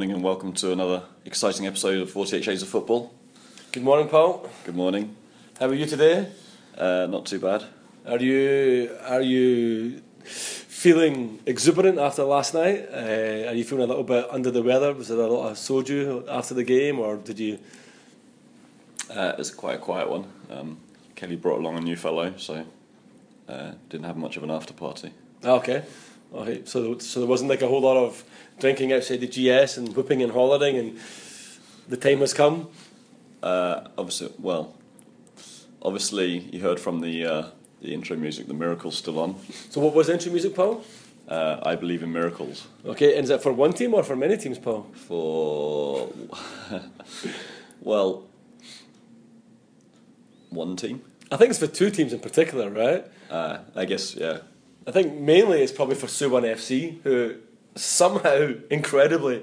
morning, and welcome to another exciting episode of 48 Shades of Football. Good morning, Paul. Good morning. How are you today? Uh, not too bad. Are you are you feeling exuberant after last night? Uh, are you feeling a little bit under the weather? Was there a lot of soju after the game, or did you? Uh, it's quite a quiet one. Um, Kelly brought along a new fellow, so uh, didn't have much of an after party. Ah, okay, okay. So so there wasn't like a whole lot of drinking outside the GS and whooping and hollering, and the time has come. Uh, obviously, well, obviously you heard from the uh, the intro music. The miracle's still on. So what was the intro music, Paul? Uh, I believe in miracles Okay, and is that for one team or for many teams, Paul? for well one team. I think it's for two teams in particular, right? Uh, I guess yeah. I think mainly it's probably for Suwon FC, who somehow, incredibly,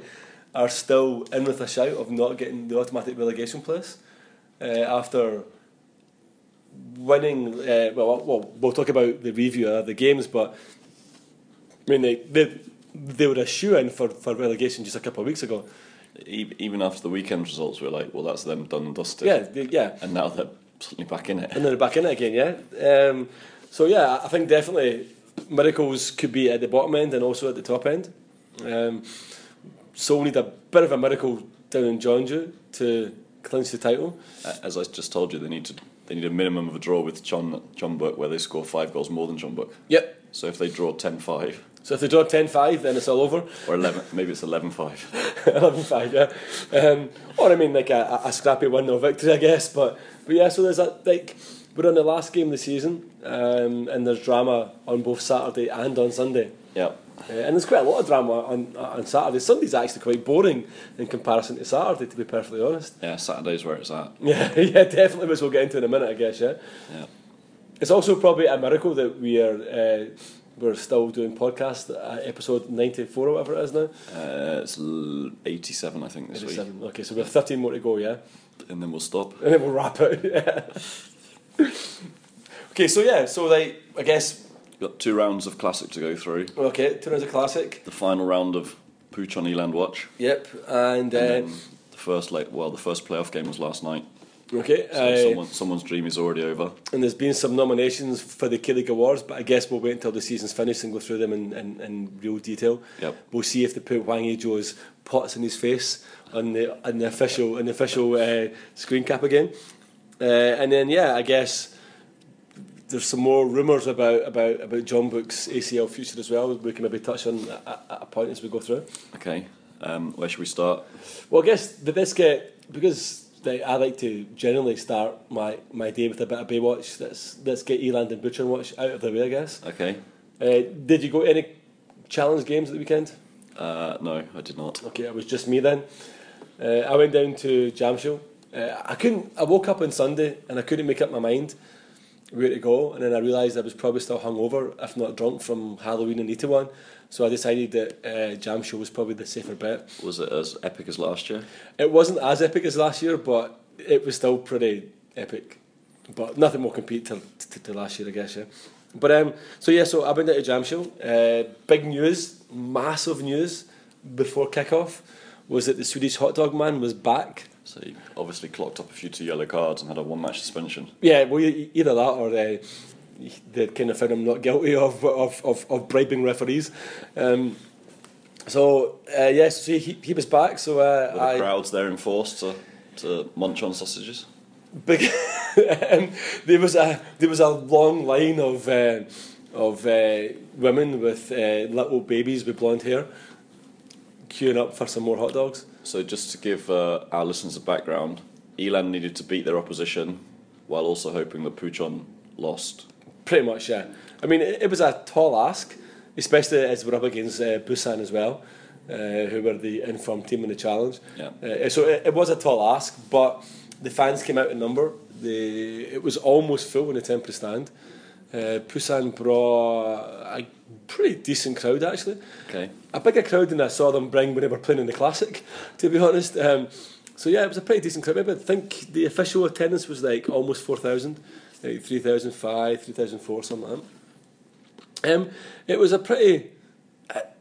are still in with a shout of not getting the automatic relegation place uh, after winning. Uh, well, well, we'll talk about the review of the games, but I mean, they they, they were a shoe in for, for relegation just a couple of weeks ago. Even after the weekend results, we are like, well, that's them done and dusted. Yeah, they, yeah, And now they're suddenly back in it. and they're back in it again. Yeah. Um, so yeah, I think definitely miracles could be at the bottom end and also at the top end. Um, so we need a bit of a miracle down in Jeonju to clinch the title. As I just told you, they need to they need a minimum of a draw with John Book, where they score five goals more than Jeonbuk. Yep. So if they draw 10-5, So if they draw 10-5, then it's all over. or 11, maybe it's 11-5. 11-5, yeah. Um, or I mean, like a, a scrappy one 0 victory, I guess. But but yeah, so there's that like we're on the last game of the season, um, and there's drama on both Saturday and on Sunday. Yeah. Uh, and there's quite a lot of drama on on Saturday. Sunday's actually quite boring in comparison to Saturday, to be perfectly honest. Yeah, Saturday's where it's at. Yeah, yeah, definitely, which we'll get into in a minute, I guess. Yeah, Yeah. it's also probably a miracle that we are uh, we're still doing podcast uh, episode ninety four or whatever it is now. Uh, it's 87, I think, this week. Okay, so we have thirteen more to go. Yeah, And then we'll stop. and then we'll wrap it. Yeah. okay, so yeah, so like I guess got two rounds of Classic to go through. okay, two rounds of classic. The final round of Puchon Eland Watch. Yep, and, uh, And the first, like, well, the first playoff game was last night. okay. So uh, someone, someone's dream is already over. And there's been some nominations for the K League Awards, but I guess we'll wait until the season's finished and go through them in, in, in real detail. Yep. We'll see if they put Hwang Ui-jo's pots in his face on the on the official on the official uh, screen cap again. Uh, and then yeah, I guess there's some more rumours about, about, about Jeonbuk's ACL future as well. We can maybe touch on at, at a point as we go through. Okay. Um, where should we start? Well, I guess the get because I like to generally start my, my day with a bit of Baywatch. Let's let's get Eland and Butcher Watch out of the way, I guess. Okay. Uh, did you go to any challenge games at the weekend? Uh, no, I did not. Okay, it was just me then. Uh, I went down to Jamsil. Uh, I couldn't. I woke up on Sunday and I couldn't make up my mind where to go, and then I realised I was probably still hungover, if not drunk, from Halloween in Itaewon. So I decided that uh, Jamsil was probably the safer bet. Was it as epic as last year? It wasn't as epic as last year, but it was still pretty epic. But nothing will compete to, to, to last year, I guess. Yeah. But um, so yeah, so I went down to Jamsil. Uh, big news, massive news before kickoff was that the Swedish hot dog man was back. So he obviously clocked up a few two yellow cards and had a one match suspension. Yeah, well, either that or uh, they kind of found him not guilty of of, of, of bribing referees. Um, so uh, yes, so he, he was back. So uh, Were the I, crowds there enforced to, to munch on sausages? big um, there was a there was a long line of uh, of uh, women with uh, little babies with blonde hair queuing up for some more hot dogs. So just to give uh, our listeners a background, Eland needed to beat their opposition while also hoping that Puchon lost. Pretty much, yeah. I mean, it, it was a tall ask, especially as we're up against uh, Busan as well, uh, who were the informed team in the challenge. Yeah. Uh, so it, it was a tall ask, but the fans came out in number. The, it was almost full in the temporary stand. Uh, Busan brought a pretty decent crowd, actually. Okay. A bigger crowd than I saw them bring when they were playing in the Classic, to be honest. Um, so yeah, it was a pretty decent crowd. Maybe I think the official attendance was like almost 4,000, like 3,005, 3,004, something like that. Um, it was a pretty.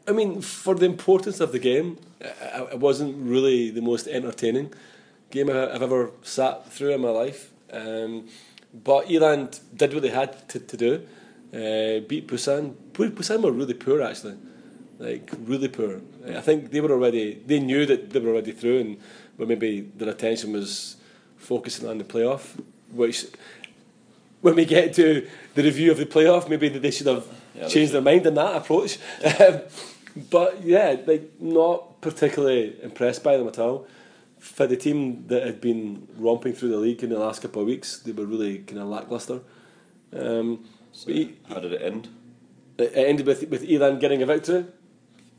I mean, for the importance of the game, it wasn't really the most entertaining game I've ever sat through in my life. Um, but Eland did what they had to, to do. Uh, beat Busan. Busan were really poor actually, like really poor. I think they were already. They knew that they were already through, and but maybe their attention was focusing on the playoff. Which, when we get to the review of the playoff, maybe they should have Yeah, changed their mind in that approach. Um, but yeah, like not particularly impressed by them at all. For the team that had been romping through the league in the last couple of weeks, they were really kind of lackluster. Um, So he- how did it end? It ended with with Eland getting a victory,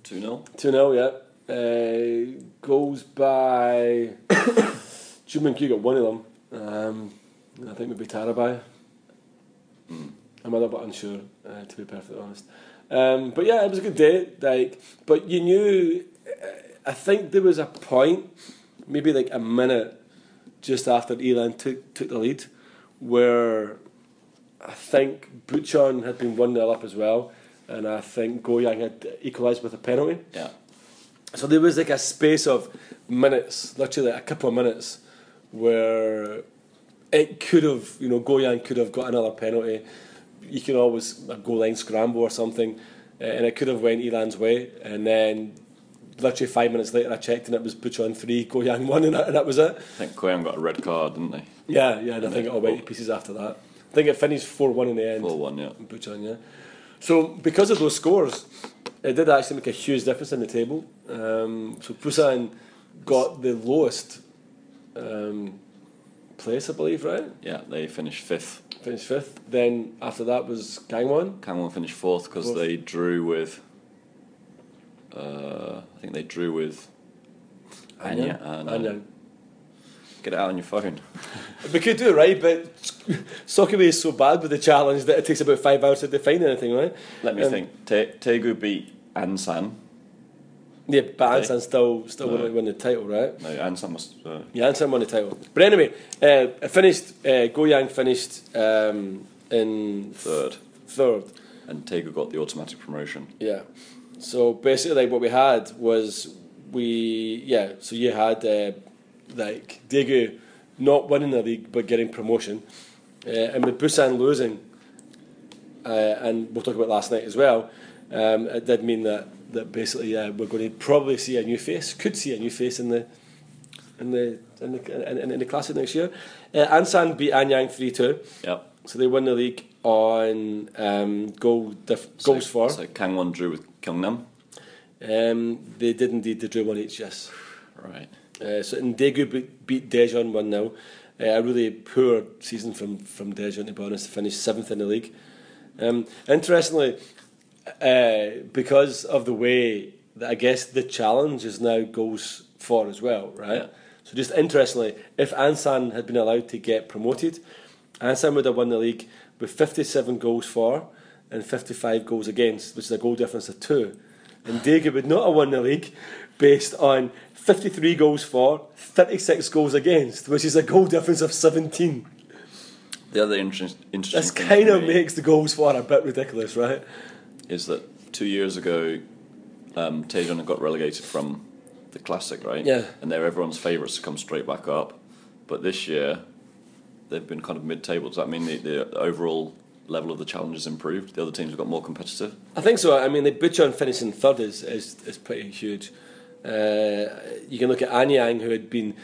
2 0? two 0 Yeah, uh, goals by Joo Min-kyu got one of them. Um, I think maybe Tarabai. Mm. I'm a little bit unsure, uh, to be perfectly honest. Um, but yeah, it was a good day. Like, but you knew, I think there was a point, maybe like a minute, just after Eland took took the lead, where I think Bucheon had been one 0 up as well, and I think Goyang had equalised with a penalty. Yeah. So there was like a space of minutes, literally like a couple of minutes, where it could have, you know, Goyang could have got another penalty. You can always a goal line scramble or something, uh, and it could have went Eland's way. And then, literally five minutes later, I checked and it was Bucheon three, Goyang one, and that, and that was it. I think Goyang got a red card, didn't they? Yeah, yeah, and I think it all went to pieces after that. I think it finished four one in the end. 4 1, yeah. Bucheon, yeah. So because of those scores, it did actually make a huge difference in the table. Um, so Busan got the lowest um, place, I believe, right? Yeah, they finished fifth. Finished fifth. Then after that was Gangwon. Kangwon finished fourth because they drew with. Uh, I think they drew with. Anya. No. Get it out on your phone. We could do it right, but Sokumi is so bad with the challenge that it takes about five hours to define anything, right? Let me Um, think. Te- Daegu beat Ansan. Yeah, but? Ansan still still No. won, the title, right? No, Ansan must. Uh, Yeah, Ansan won the title. But anyway, uh, finished. Uh, Goyang finished um, in third. third. And Daegu got the automatic promotion. Yeah. So basically, like what we had was we yeah. So you had uh, like Daegu not winning the league but getting promotion, uh, and with Busan losing, uh, and we'll talk about last night as well. Um, it did mean that that basically yeah we're going to probably see a new face. Could see a new face in the in the in the in, in the classic next year. Uh, Ansan beat Anyang three two. Yep. So they won the league on um, goal dif- goals so, for. So Kangwon drew with Gyeongnam. Um, they did indeed. They drew one each. Yes. Right. Uh, so and Daegu beat, Daejeon one 0 uh, A really poor season from from Daejeon to be honest. To finish seventh in the league. Um, interestingly, uh, because of the way that I guess the challenge is now goes for as well, right? Yeah. So just interestingly, if Ansan had been allowed to get promoted, Ansan would have won the league with 57 goals for and 55 goals against, which is a goal difference of two. And Daegu would not have won the league based on 53 goals for, 36 goals against, which is a goal difference of 17. The other interest, interesting This kind of makes the goals for a bit ridiculous, right? is that two years ago, um, Taejeon had got relegated from the Classic, right? Yeah. And they're everyone's favourites to come straight back up. But this year, they've been kind of mid-table. Does that mean the, the overall level of the challenge has improved? The other teams have got more competitive. I think so. I mean, the Buchon finishing third is, is, is pretty huge. Uh, you can look at Anyang, who had been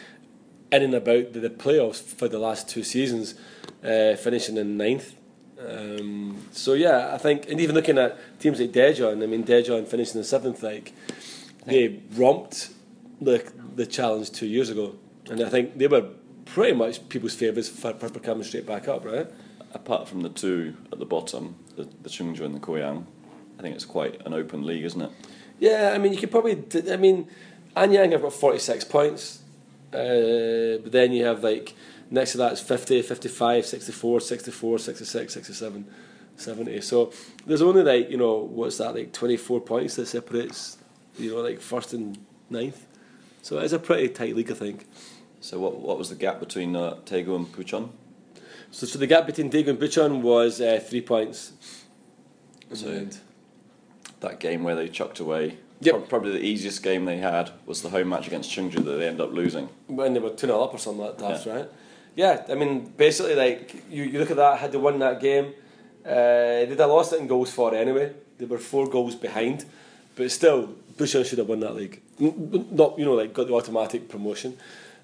in and about the, the playoffs for the last two seasons, uh, finishing in ninth. Um, so yeah, I think, and even looking at teams like Daejeon, I mean, Daejeon finishing in seventh, like they romped the the challenge two years ago, and I think they were pretty much people's favourites for, for coming straight back up, right? Apart from the two at the bottom, the, the Chungju and the Koyang, I think it's quite an open league, isn't it? Yeah, I mean, you could probably. d- I mean, Anyang have got 46 points. Uh, but then you have like, next to that is 50, 55, 64, 64, 66, 67, 70. So there's only like, you know, what's that, like 24 points that separates, you know, like first and ninth. So it's a pretty tight league, I think. So what what was the gap between uh, Taegu and Puchon? So, so the gap between Daegu and Buchon was uh, three points. So- end. That game where they chucked away. Yep. Probably the easiest game they had was the home match against Chungju that they ended up losing. when they were 2 0 up or something like that, right? Yeah, I mean, basically, like, you, you look at that, had they won that game, uh, they'd have lost it in goals for anyway. They were four goals behind, but still, Bucheon should have won that league. Not, you know, like, got the automatic promotion.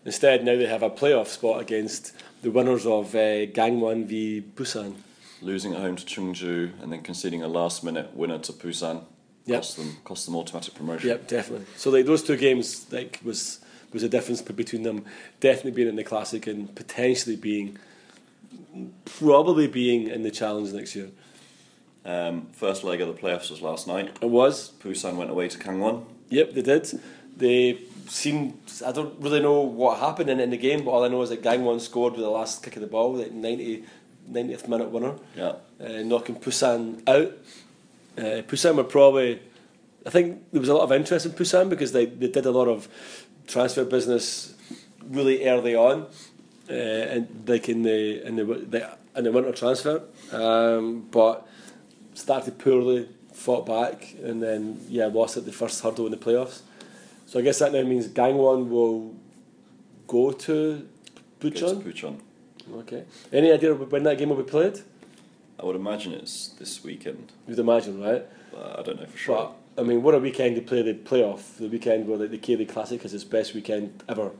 Instead, now they have a playoff spot against the winners of uh, Gangwon v Busan. Losing at home to Chungju and then conceding a last minute winner to Busan Yep. cost them cost them automatic promotion. Yep, definitely. So like those two games, like was was a difference between them. Definitely being in the classic and potentially being, probably being in the challenge next year. Um, first leg of the playoffs was last night. It was. Busan went away to Kangwon. Yep, they did. They seemed. I don't really know what happened in, in the game, but all I know is that Gangwon scored with the last kick of the ball, like 90, 90th minute winner, Yeah. uh, knocking Busan out. Uh, Busan were probably. I think there was a lot of interest in Busan because they, they did a lot of transfer business really early on, uh, and like in the in the, the in the winter transfer, um, but started poorly, fought back, and then yeah lost at the first hurdle in the playoffs. So I guess that now means Gangwon will go to Go to Bucheon. Okay. Any idea when that game will be played? I would imagine it's this weekend, You'd imagine, right? but I don't know for sure. But I mean, what a weekend to play the playoff. The weekend where like, the K League Classic is its best weekend ever.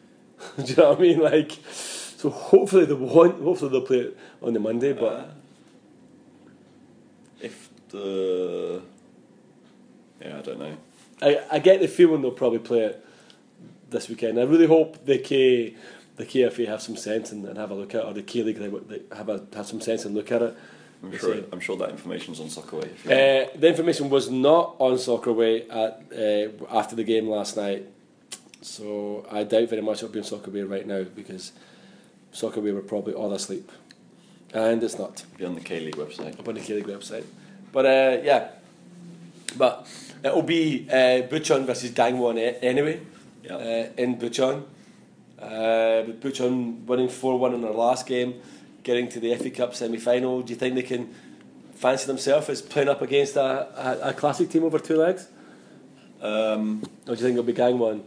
Do you know what I mean? Like, so hopefully they won't. Hopefully they'll play it on the Monday. But Uh, if the yeah, I don't know. I, I get the feeling they'll probably play it this weekend. I really hope the K the KFA have some sense and, and have a look at it, or the K League they, they have a have some sense and look at it. I'm sure. say- I'm sure that information's on Soccerway. Uh, the information was not on Soccerway at uh, after the game last night, so I doubt very much it'll be on Soccerway right now because Soccerway were probably all asleep, and it's not be on the K League website. up on the K League website. But uh, yeah, but it'll be uh, Bucheon versus Gangwon a- anyway Yeah. uh, in Bucheon. Uh, with Bucheon winning 4 1 in their last game, getting to the FA Cup semi final. Do you think they can fancy themselves as playing up against a, a, a classic team over two legs? Um, Or do you think it'll be Gangwon?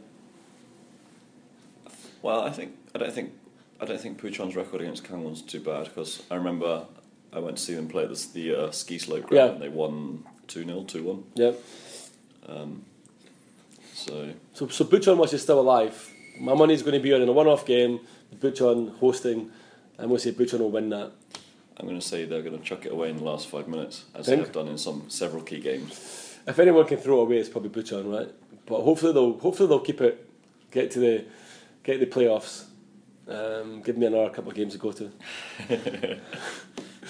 well, I think I don't think I don't think Puchon's record against Kangwon's too bad because I remember I went to see them play this, the uh, ski slope ground Yeah. and they won 2 0, 2 1. Yep. Um, so, So, so Bucheon watch is still alive. My money's going to be on in a one off game, Bucheon hosting. I'm going to say Bucheon will win that. I'm going to say they're going to chuck it away in the last five minutes, as Think? they have done in some several key games. If anyone can throw it away, it's probably Bucheon, right? But hopefully they'll hopefully they'll keep it, get to the get the playoffs. Um, give me another couple of games to go to,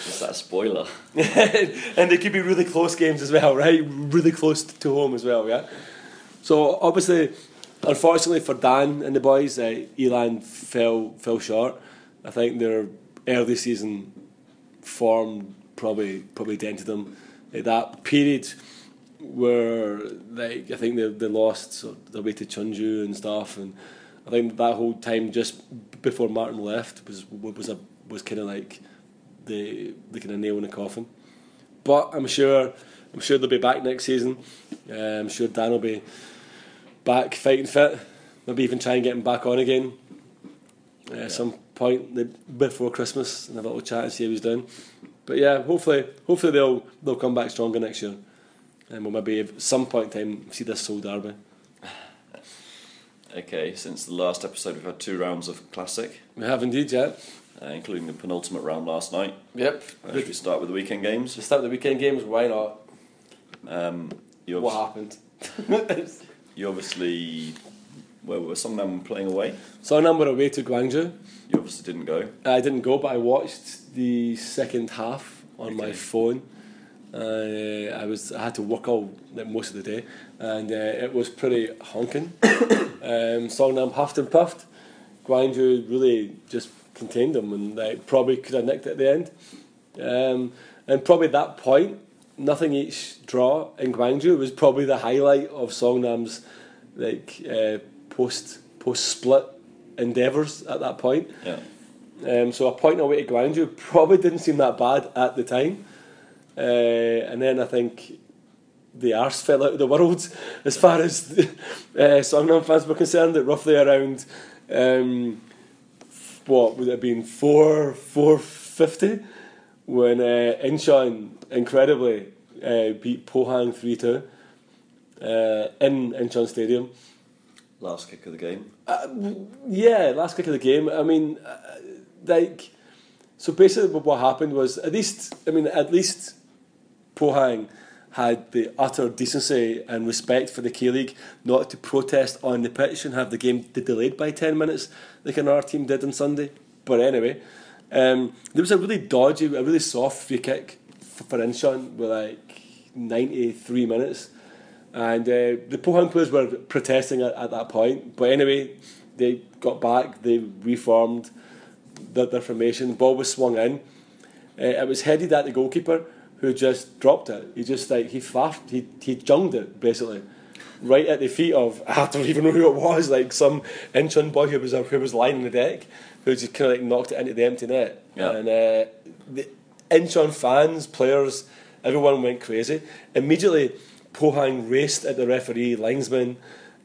Is that a spoiler? and they could be really close games as well, right? Really close to home as well, yeah. So obviously, unfortunately for Dan and the boys, uh, Eland fell fell short. I think their early season form probably probably dented them. Like that period where like I think they they lost so their way to Chungju and stuff, and I think that whole time just before Martin left was was a was kind of like the the kind of nail in the coffin. But I'm sure I'm sure they'll be back next season. Uh, I'm sure Dan will be back fighting fit. Maybe even try and get him back on again uh, at some point before Christmas and have a little chat and see how he's doing. But yeah, hopefully, hopefully they'll they'll come back stronger next year, and we'll maybe at some point in time see this Seoul derby. Okay, since the last episode, we've had two rounds of Classic, We have indeed, yeah. uh, including the penultimate round last night. Yep. Uh, should we start with the weekend games? Start the weekend games, why not? Um, What happened? you obviously well, were Songnam playing away. so now we're away to Gwangju. You obviously didn't go. I didn't go, but I watched the second half on my phone. Uh, I was I had to work all like, most of the day, and uh, it was pretty honking. um, Songnam huffed and puffed. Gwangju really just contained them, and they probably could have nicked it at the end. Um, and probably at that point, nothing each draw in Gwangju was probably the highlight of Songnam's like uh, post post split endeavours at that point. Yeah. Um, so a point away to Gwangju probably didn't seem that bad at the time. Uh, and then I think the arse fell out of the world as far as uh, Songnam fans were concerned. At roughly around um, what would it have been four four fifty when uh, Incheon incredibly uh, beat Pohang three two uh, in Incheon Stadium. Last kick of the game. Uh, yeah, last kick of the game. I mean, uh, like, so basically, what happened was at least, I mean, at least Pohang had the utter decency and respect for the K League not to protest on the pitch and have the game delayed by 10 minutes like another team did on Sunday. But anyway, um, there was a really dodgy, a really soft free kick for, for Incheon with like 93 minutes. And uh, the Pohang players were protesting at, at that point. But anyway, they got back, they reformed their, their formation, the ball was swung in. Uh, it was headed at the goalkeeper who just dropped it. He just like he faffed, he he junged it basically, right at the feet of I don't even know who it was, like some Incheon boy who was who was lying on the deck, who just kind of like knocked it into the empty net. Yeah. And uh, the Incheon fans, players, everyone went crazy. Immediately, Pohang raced at the referee, linesman,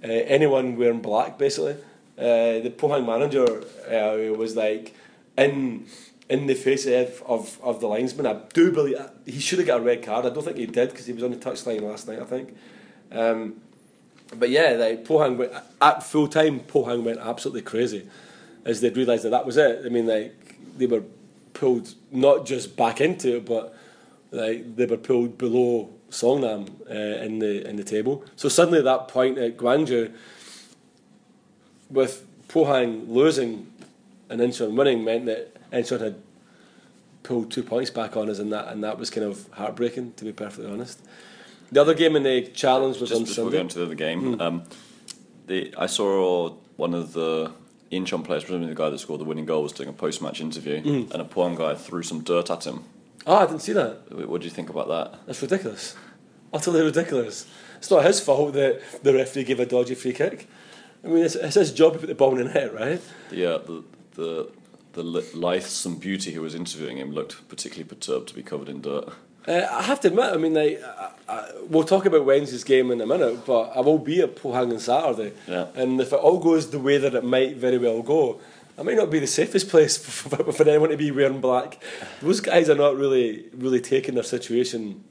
uh, anyone wearing black basically. Uh, the Pohang manager uh, was like in in the face of, of, of the linesman. I do believe he should have got a red card. I don't think he did because he was on the touchline last night. I think. Um, but yeah, like Pohang went at full time. Pohang went absolutely crazy as they'd realised that that was it. I mean, like they were pulled not just back into it, but like they were pulled below Songnam uh, in the in the table. So suddenly, at that point at Gwangju, with Pohang losing and Incheon winning, meant that Incheon had pulled two points back on us, and that and that was kind of heartbreaking, to be perfectly honest. The other game in the challenge was Just on before we Sunday. go into the other game, um, the I saw one of the Incheon players, presumably the guy that scored the winning goal, was doing a post-match interview, and a Pohang guy threw some dirt at him. Oh, I didn't see that. What what do you think about that? That's ridiculous. Utterly ridiculous. It's not his fault that the referee gave a dodgy free kick. I mean, it's, it's his job to put the ball in the net, right? The uh, the the the li- lithesome beauty who was interviewing him looked particularly perturbed to be covered in dirt. Uh, I have to admit, I mean, like, I, I, we'll talk about Wednesday's game in a minute, but I will be at Pohang on Saturday. Yeah. And if it all goes the way that it might very well go, it might not be the safest place for, for, for anyone to be wearing black. Those guys are not really, really taking their situation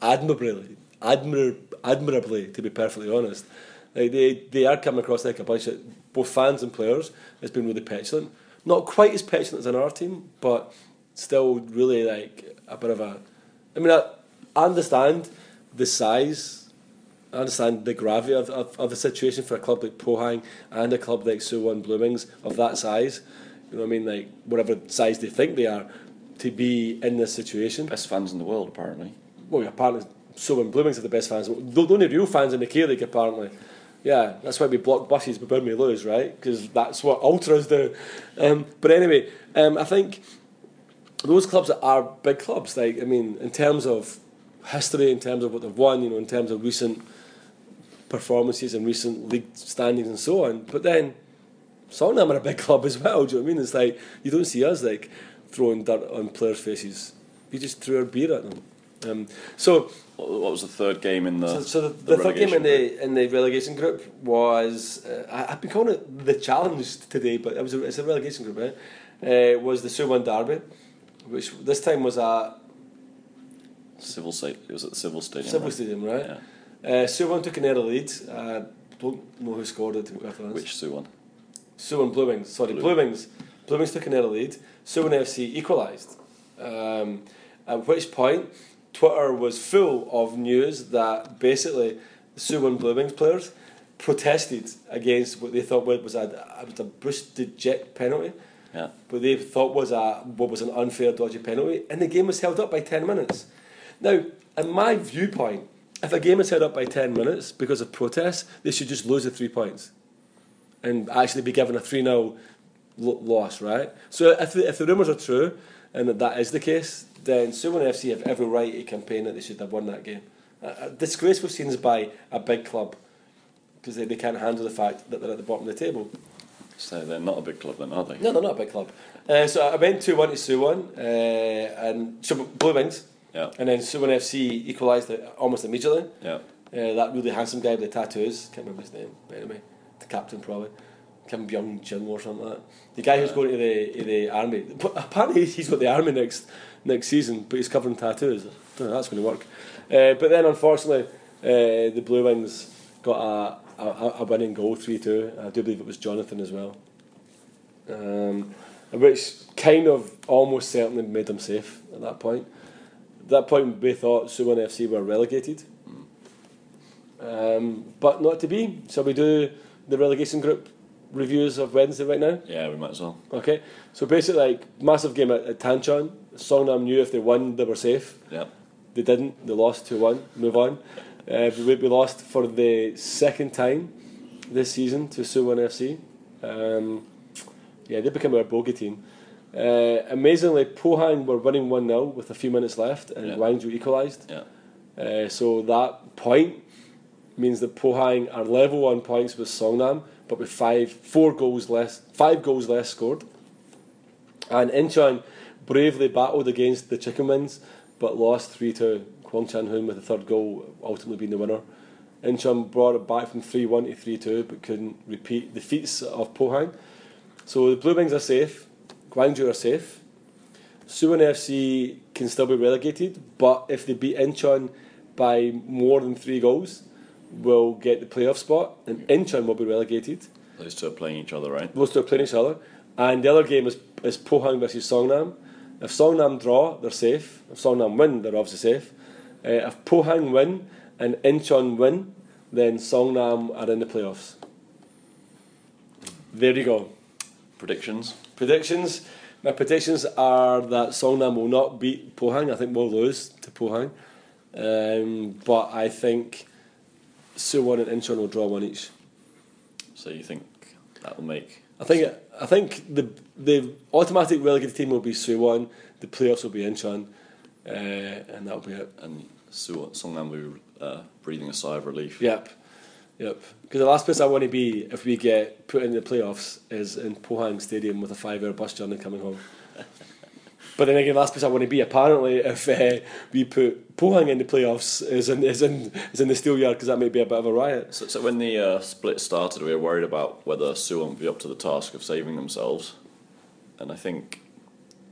admirably, admir- admirably, to be perfectly honest. Like they, they are coming across like a bunch of both fans and players. It's been really petulant. Not quite as petulant as in our team, but still really like a bit of a. I mean, I, I understand the size. I understand the gravity of, of, of the situation for a club like Pohang and a club like Suwon Blue Wings of that size. You know what I mean? Like whatever size they think they are, to be in this situation. Best fans in the world, apparently. Well, apparently, Suwon Blue Wings are the best fans. The the only real fans in the K League, apparently. Yeah, that's why we block buses but when we lose, right? Because that's what ultras do. Um, but anyway, um, I think those clubs that are big clubs, like I mean, in terms of history, in terms of what they've won, you know, in terms of recent performances and recent league standings and so on. But then, Songnam are a big club as well. Do you know what I mean? It's like you don't see us like throwing dirt on players' faces. We just threw our beer at them. Um, so What, was the third game in the? so, so the, the, third game in the in the relegation group was uh, I, I've been calling it the challenge today, but it was a, it's a relegation group. Right? Uh, was the Suwon Derby, which this time was at Civil State. It was at the Civil Stadium. Civil right? Stadium, right? Yeah. Uh, Suwon took an early lead. Uh, don't know who scored it. To be perfectly honest. Which Suwon? Suwon Blue Wings. Sorry, Blue. Blue Wings. Blue Wings took an early lead. Suwon FC equalised. Um, at which point, Twitter was full of news that basically the Suwon Blue Wings players protested against what they thought was a, was a Bruce de Jet penalty. Yeah. They thought was a what was an unfair, dodgy penalty, and the game was held up by ten minutes. Now, in my viewpoint, if a game is held up by ten minutes because of protests, they should just lose the three points, and actually be given a three 0 loss, right? So if the, if the rumours are true, and that that is the case, then Suwon FC have every right to campaign that they should have won that game. A disgraceful scenes by a big club because they, they can't handle the fact that they're at the bottom of the table. So they're not a big club then, are they? No, they're not a big club. Uh, so I went 2 1 to Suwon, uh, and so Blue Wings Yeah. And then Suwon FC equalised almost immediately. Yeah. Uh, that really handsome guy with the tattoos, can't remember his name, but anyway, the captain probably, Kim Byung Jin or something like that. The guy who's Yeah. going to the to the army. But apparently he's got the army next next season, but he's covering tattoos. I don't know that's going to work. Uh, but then unfortunately, uh, the Blue Wings got a, a, a winning goal, 3 2. I do believe it was Jonathan as well. Um, which kind of almost certainly made them safe at that point. At that point, we thought Suwon FC were relegated. Um, but not to be. So we do the relegation group reviews of Wednesday right now. Yeah, we might as well. Okay, so basically, like massive game at, at Tanchon. Songnam knew if they won, they were safe. Yeah. They didn't. They lost two one. Move on. Uh, we, lost for the second time this season to Suwon FC. Um, yeah, they became our bogey team. Uh, amazingly, Pohang were winning one 0 with a few minutes left, and Yeah. Gwangju equalised. Yeah. Uh, so that point means that Pohang are level on points with Songnam, but with five, four goals less, five goals less scored. And Incheon bravely battled against the Chicken Wings, but lost three to Kwon Chang-hoon with the third goal ultimately being the winner. Incheon brought it back from three one to three two, but couldn't repeat the feats of Pohang. So the Blue Wings are safe, Gwangju are safe. Suwon FC can still be relegated, but if they beat Incheon by more than three goals, will get the playoff spot, and Incheon will be relegated. Those two are playing each other, right? Those two are playing each other. And the other game is, is Pohang versus Songnam. If Songnam draw, they're safe. If Songnam win, they're obviously safe. Uh, if Pohang win and Incheon win, then Songnam are in the playoffs. There you go. Predictions? Predictions. My predictions are that Songnam will not beat Pohang. I think we'll lose to Pohang. Um, but I think Suwon and Incheon will draw one each. So you think that will make. I think I think the the automatic relegated team will be Suwon. The playoffs will be Incheon, uh, and that'll be it. And Su- Songnam will be uh, breathing a sigh of relief. Yep, yep. Because the last place I want to be if we get put in the playoffs is in Pohang Stadium with a five-hour bus journey coming home. but then again, the last place I want to be apparently if uh, we put Pohang in the playoffs is in is in is in the Steelyard because that might be a bit of a riot. So, so when the uh, split started, we were worried about whether Suwon would be up to the task of saving themselves, and I think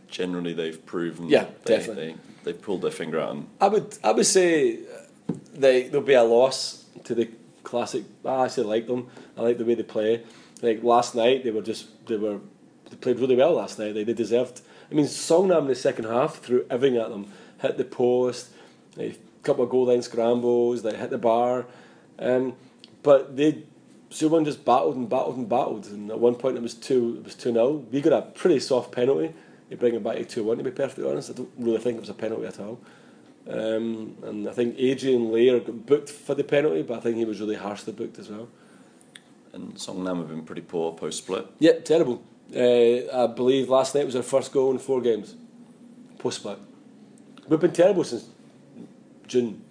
generally they've proven. Yeah, they, definitely. They, they pulled their finger out and I would I would say uh, they there'll be a loss to the classic. I actually like them. I like the way they play. Like last night, they were just they were they played really well last night. They they deserved. I mean, Songnam in the second half threw everything at them. Hit the post, a couple of goal line scrambles. They hit the bar, um, but they. Suwon just battled and battled and battled, and at one point it was two. It was two 0 We got a pretty soft penalty. They bring him back to two one. To be perfectly honest, I don't really think it was a penalty at all. Um, and I think Adrian Lair got booked for the penalty, but I think he was really harshly booked as well. and Songnam have been pretty poor post split. Yep, terrible. Uh, I believe last night was our first goal in four games, post split. We've been terrible since June.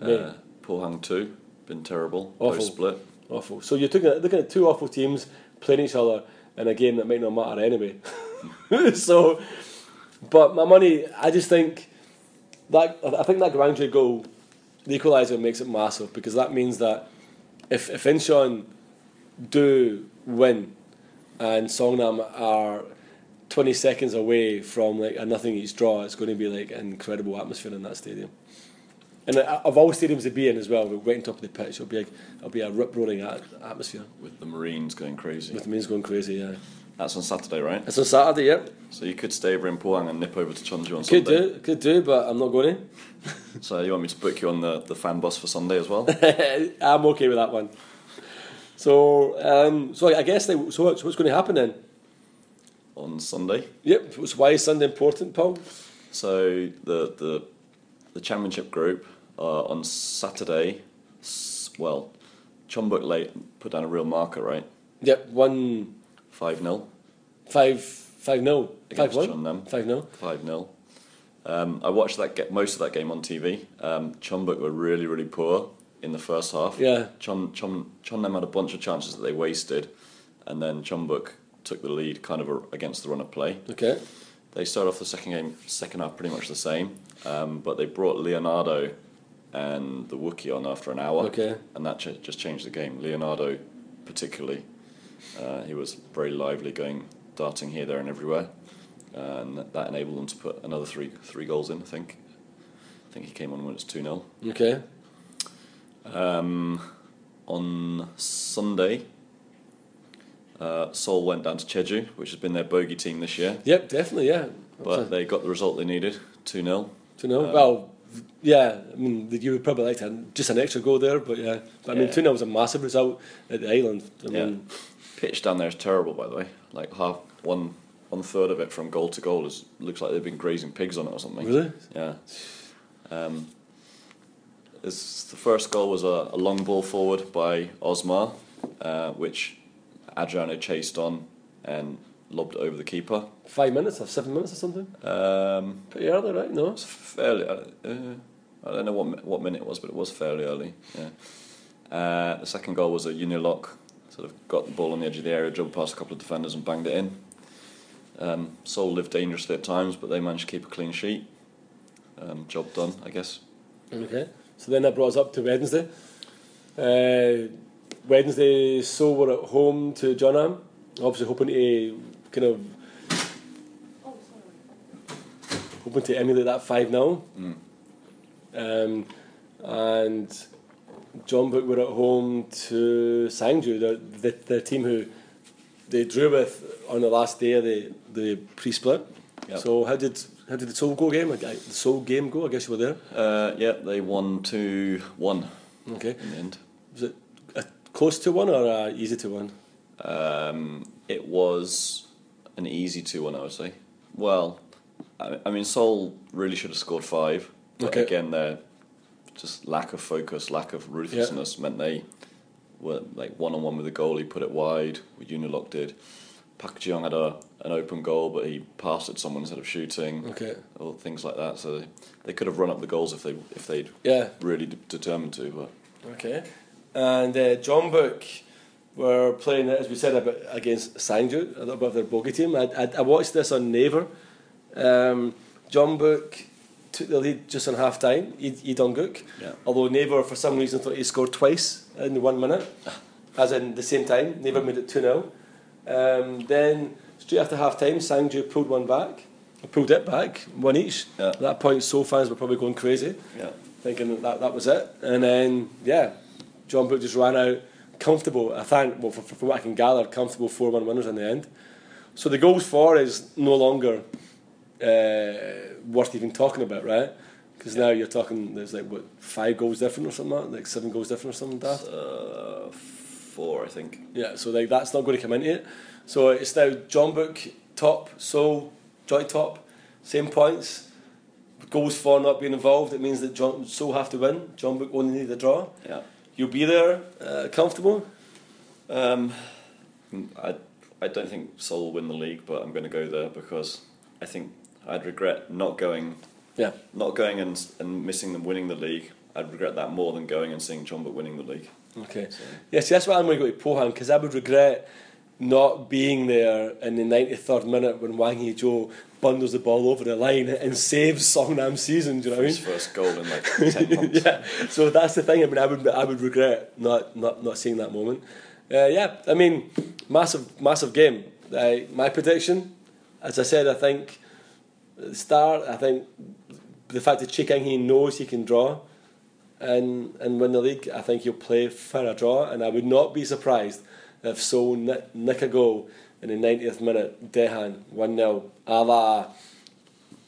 May. Uh, Pohang two been terrible Awful. post split. Awful. So you're looking at, looking at two awful teams playing each other in a game that might not matter anyway. so, but my money, I just think that I think that Gwangju goal, the equaliser makes it massive because that means that if if Incheon do win and Songnam are 20 seconds away from like a nothing each draw, it's going to be like an incredible atmosphere in that stadium. And of all stadiums to be in as well, we're right on top of the pitch. It'll be like, it'll be a rip roaring atmosphere with the Marines going crazy. with the Marines going crazy. Yeah, That's on Saturday, right? it's on Saturday. Yep, So you could stay over in Pohang and nip over to Chonju on could Sunday. do, could do, but I'm not going So you want me to book you on the, the fan bus for Sunday as well? I'm okay with that one. So, um, so I guess they, so. What's, what's going to happen then? on Sunday. Yep. So why is Sunday important, Paul? So the the the championship group uh, on Saturday. Well, Jeonbuk late put down a real marker, right? Yep. One Five 0 five five no five Against one Chonnam. five no. Five 0 um, I watched that get most of that game on TV. Um, Jeonbuk were really really poor in the first half. Yeah. Chon Chon Chonnam had a bunch of chances that they wasted, and then Jeonbuk took the lead kind of a- against the run of play. Okay. they started off the second game, second half pretty much the same, um, but they brought Leonardo and the Wookiee on after an hour, Okay. and that ch- just changed the game. Leonardo, particularly, uh, he was very lively, going darting here, there, and everywhere, and that, enabled them to put another three three goals in. I think. I think he came on when it's two 0 Okay. um, on Sunday, uh, Seoul went down to Cheju, which has been their bogey team this year, Yep, definitely, yeah. but they got the result they needed 2 0. To know, Um, well, yeah. I mean, you would probably like to have just an extra goal there, but yeah. But I mean, Yeah. two 0 was a massive result at the island. I Yeah. Pitch down there is terrible, by the way. Like half one one third of it from goal to goal is looks like they've been grazing pigs on it or something. really, Yeah. Um, the first goal was a, a long ball forward by Osmar, uh, which Adriano chased on and lobbed over the keeper. five minutes or seven minutes or something. Um, Pretty early, right? No. It's fairly. Uh, uh, I don't know what what minute it was, but it was fairly early. Yeah. Uh, the second goal was a Yun Il-lok. Sort of got the ball on the edge of the area, dribbled past a couple of defenders, and banged it in. Um, Seoul lived dangerously at times, but they managed to keep a clean sheet. Um, job done, I guess. Okay. So then that brought us up to Wednesday. Uh, Wednesday, so we're at home to John Obviously hoping to kind of hoping to emulate that five 0 Mm. um, and Jeonbuk were at home to Sangju, the, the, the team who they drew with on the last day of the, the pre-split. Yep. So how did how did the Seoul go game? The Seoul game go? I guess you were there. Uh, yeah, they won two one Okay. in the end. Was it a close to one or a easy to one? Um, it was an easy 2 1, I would say. Well, I, I mean, Seoul really should have scored five. But Okay. again, their just lack of focus, lack of ruthlessness meant they were like one on one with the goalie, put it wide, what Yun Il-lok did. Pak Jeong had a, an open goal, but he passed at someone instead of shooting, Okay. or things like that. So they, they could have run up the goals if they if they'd Yeah. really d- determined to. But Okay. And uh, Jeonbuk were playing, as we said, about against Sangju, a little bit of their bogey team. I, I, I watched this on Naver. Um, Jeonbuk took the lead just on half time, Dong-gook. yeah, Although Naver, for some reason, thought he scored twice in the one minute, as in the same time. Naver made it 2 0. Um, then, straight after half time, Sangju pulled one back, pulled it back, one each. Yeah. At that point, Seoul fans were probably going crazy yeah, thinking that, that that was it. And then, yeah, Jeonbuk just ran out comfortable. I think, well, from, from what I can gather, comfortable 4 1 winners in the end. So the goals for is no longer uh, worth even talking about, right? Because now you're talking, there's like, what, five goals different or something like that? Like seven goals different or something that? uh, four, I think. Yeah, so like that's not going to come into it. So it's now Jeonbuk top, Seoul Joy top, same points. Goals for not being involved. It means that John Seoul have to win. Jeonbuk only need a draw. Yeah. You'll be there, uh, comfortable. Um, I I don't think Seoul will win the league, but I'm going to go there because I think I'd regret not going. Yeah. Not going and and missing them winning the league. I'd regret that more than going and seeing Jeonbuk winning the league. Okay. So, Yeah, see, that's why I'm going to go to Pohang because I would regret not being there in the 93rd minute when Hwang Ui-jo bundles the ball over the line and saves Songnam's season. Do you know what I his mean? first goal in like ten months. yeah. So that's the thing. I mean, I would I would regret not not, not seeing that moment. Uh, yeah. I mean, massive massive game. Uh, my prediction, as I said, I think start. I think the fact that Choi Kang-hee knows he can draw. And, and win the league, I think he'll play for a draw, and I would not be surprised if Seoul nick, nick a goal in the 90th minute, Dejan 1 0, a la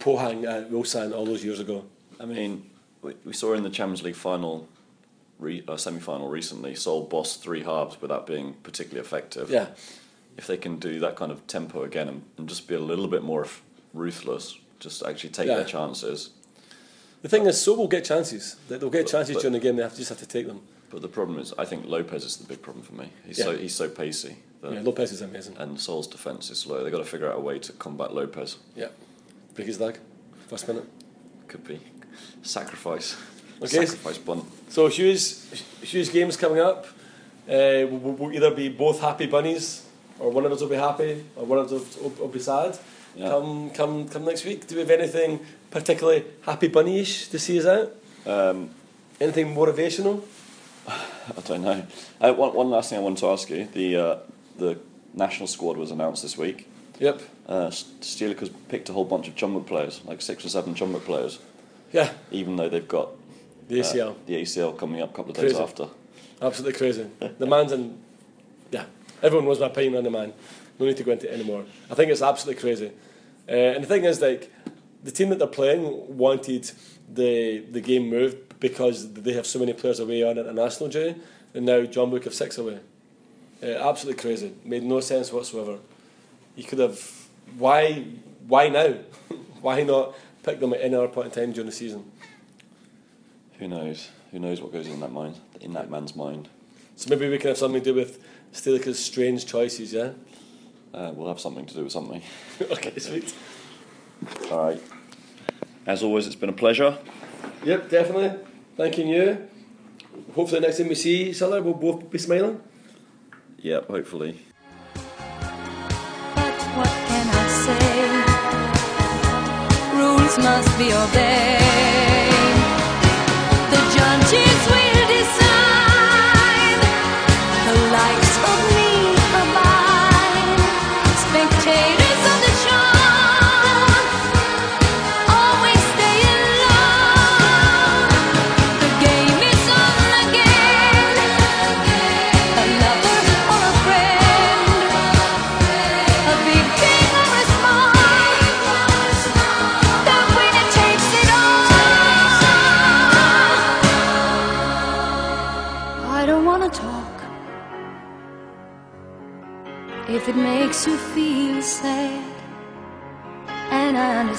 Pohang at Ulsan all those years ago. I mean, we, we saw in the Champions League final, re, uh, semi-final recently, Seoul bossed three halves without being particularly effective. Yeah. If they can do that kind of tempo again and, and just be a little bit more f- ruthless, just actually take Yeah. their chances. The thing is, Seoul will get chances. They- They'll get But- chances but- during the game. They have to just have to take them. But the problem is, I think Lopez is the big problem for me. He's Yeah. so he's so pacey, Yeah, Lopez is amazing. and Seoul's defense is slow. They've got to figure out a way to combat Lopez. Yeah, break his leg, first minute. Could be sacrifice, Okay. sacrifice bunt. So Hughes, Hughes games coming up. Uh, we'll, we'll either be both happy bunnies, or one of us will be happy, or one of us will, will be sad. Yeah. come come come next week. Do we have anything particularly happy bunny-ish to see us out? Um, Anything motivational? I don't know. Uh, one, one last thing I wanted to ask you: the uh, the national squad was announced this week. Yep. Uh, Stielike's picked a whole bunch of Jeonbuk players, like six or seven Jeonbuk players, Yeah. even though they've got The uh, ACL. the ACL coming up a couple of days after. Absolutely crazy. The man's in. Yeah, everyone knows my opinion on the man. No need to go into it anymore. I think it's absolutely crazy. Uh, and the thing is, like, the team that they're playing wanted the the game moved because they have so many players away on international duty, and now Jeonbuk have six away. Uh, absolutely crazy. Made no sense whatsoever. You could have. Why? Why now? why not pick them at any other point in time during the season? Who knows? Who knows what goes in that mind, in that man's mind? So maybe we can have something to do with Stielike's strange choices, yeah? Uh, we'll have something to do with something. okay, sweet. All right. As always, it's been a pleasure. Yep, definitely. Thanking you. Hopefully, next time we see each other, we'll both be smiling. Yep, hopefully. But what can I say? Rules must be obeyed.